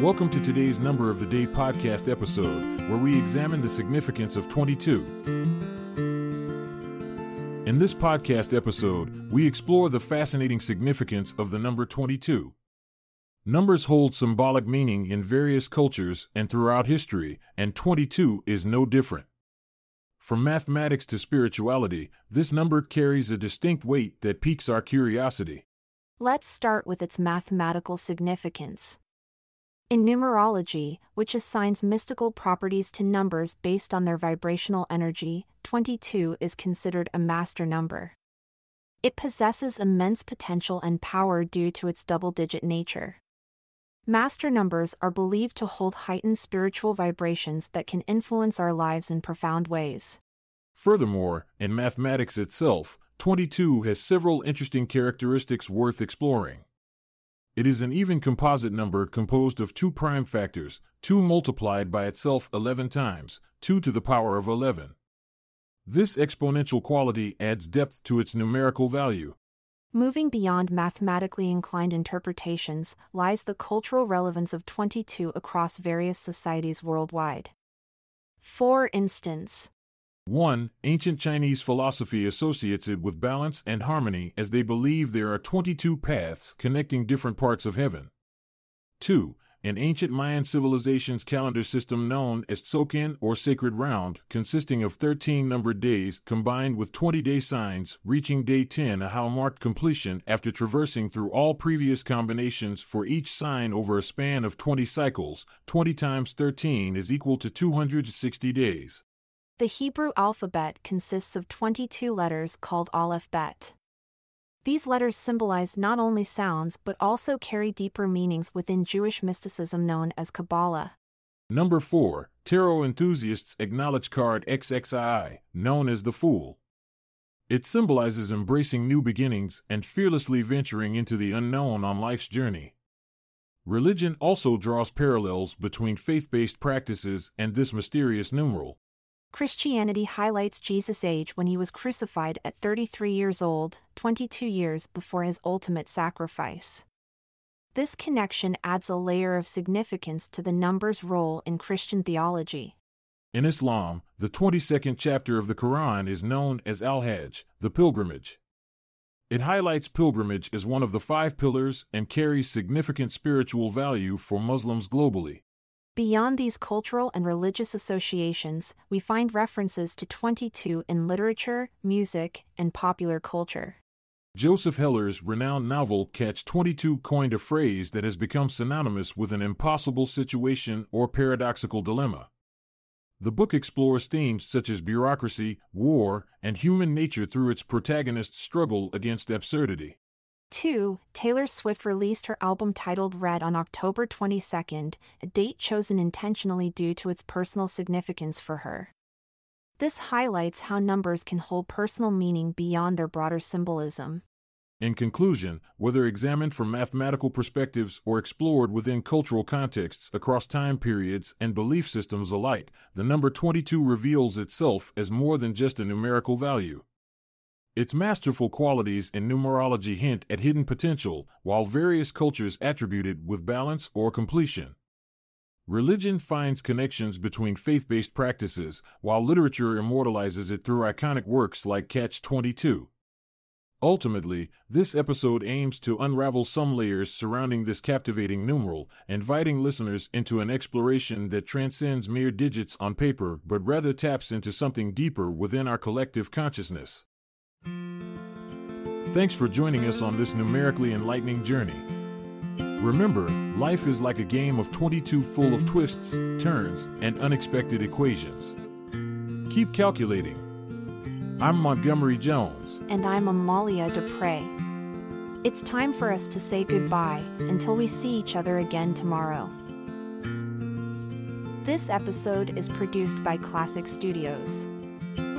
Welcome to today's Number of the Day podcast episode, where we examine the significance of 22. In this podcast episode, we explore the fascinating significance of the number 22. Numbers hold symbolic meaning in various cultures and throughout history, and 22 is no different. From mathematics to spirituality, this number carries a distinct weight that piques our curiosity. Let's start with its mathematical significance. In numerology, which assigns mystical properties to numbers based on their vibrational energy, 22 is considered a master number. It possesses immense potential and power due to its double digit nature. Master numbers are believed to hold heightened spiritual vibrations that can influence our lives in profound ways. Furthermore, in mathematics itself, 22 has several interesting characteristics worth exploring. It is an even composite number composed of two prime factors, 2 multiplied by itself 11 times, 2 to the power of 11. This exponential quality adds depth to its numerical value. Moving beyond mathematically inclined interpretations lies the cultural relevance of 22 across various societies worldwide. For instance, 1. Ancient Chinese philosophy associates it with balance and harmony as they believe there are 22 paths connecting different parts of heaven. 2. An ancient Mayan civilization's calendar system known as Tzolk'in or Sacred Round, consisting of 13 numbered days combined with 20 day signs, reaching day 10 Ahau marked completion after traversing through all previous combinations for each sign over a span of 20 cycles. 20 times 13 is equal to 260 days. The Hebrew alphabet consists of 22 letters called Aleph Bet. These letters symbolize not only sounds but also carry deeper meanings within Jewish mysticism known as Kabbalah. Number 4. Tarot enthusiasts acknowledge card XXII, known as the Fool. It symbolizes embracing new beginnings and fearlessly venturing into the unknown on life's journey. Religion also draws parallels between faith based practices and this mysterious numeral. Christianity highlights Jesus' age when he was crucified at 33 years old, 22 years before his ultimate sacrifice. This connection adds a layer of significance to the number's role in Christian theology. In Islam, the 22nd chapter of the Quran is known as Al Hajj, the pilgrimage. It highlights pilgrimage as one of the five pillars and carries significant spiritual value for Muslims globally. Beyond these cultural and religious associations, we find references to 22 in literature, music, and popular culture. Joseph Heller's renowned novel Catch 22 coined a phrase that has become synonymous with an impossible situation or paradoxical dilemma. The book explores themes such as bureaucracy, war, and human nature through its protagonist's struggle against absurdity. 2. Taylor Swift released her album titled Red on October 22, a date chosen intentionally due to its personal significance for her. This highlights how numbers can hold personal meaning beyond their broader symbolism. In conclusion, whether examined from mathematical perspectives or explored within cultural contexts across time periods and belief systems alike, the number 22 reveals itself as more than just a numerical value. Its masterful qualities in numerology hint at hidden potential, while various cultures attribute it with balance or completion. Religion finds connections between faith based practices, while literature immortalizes it through iconic works like Catch 22. Ultimately, this episode aims to unravel some layers surrounding this captivating numeral, inviting listeners into an exploration that transcends mere digits on paper but rather taps into something deeper within our collective consciousness. Thanks for joining us on this numerically enlightening journey. Remember, life is like a game of 22 full of twists, turns, and unexpected equations. Keep calculating. I'm Montgomery Jones. And I'm Amalia Dupre. It's time for us to say goodbye until we see each other again tomorrow. This episode is produced by Klassic Studios.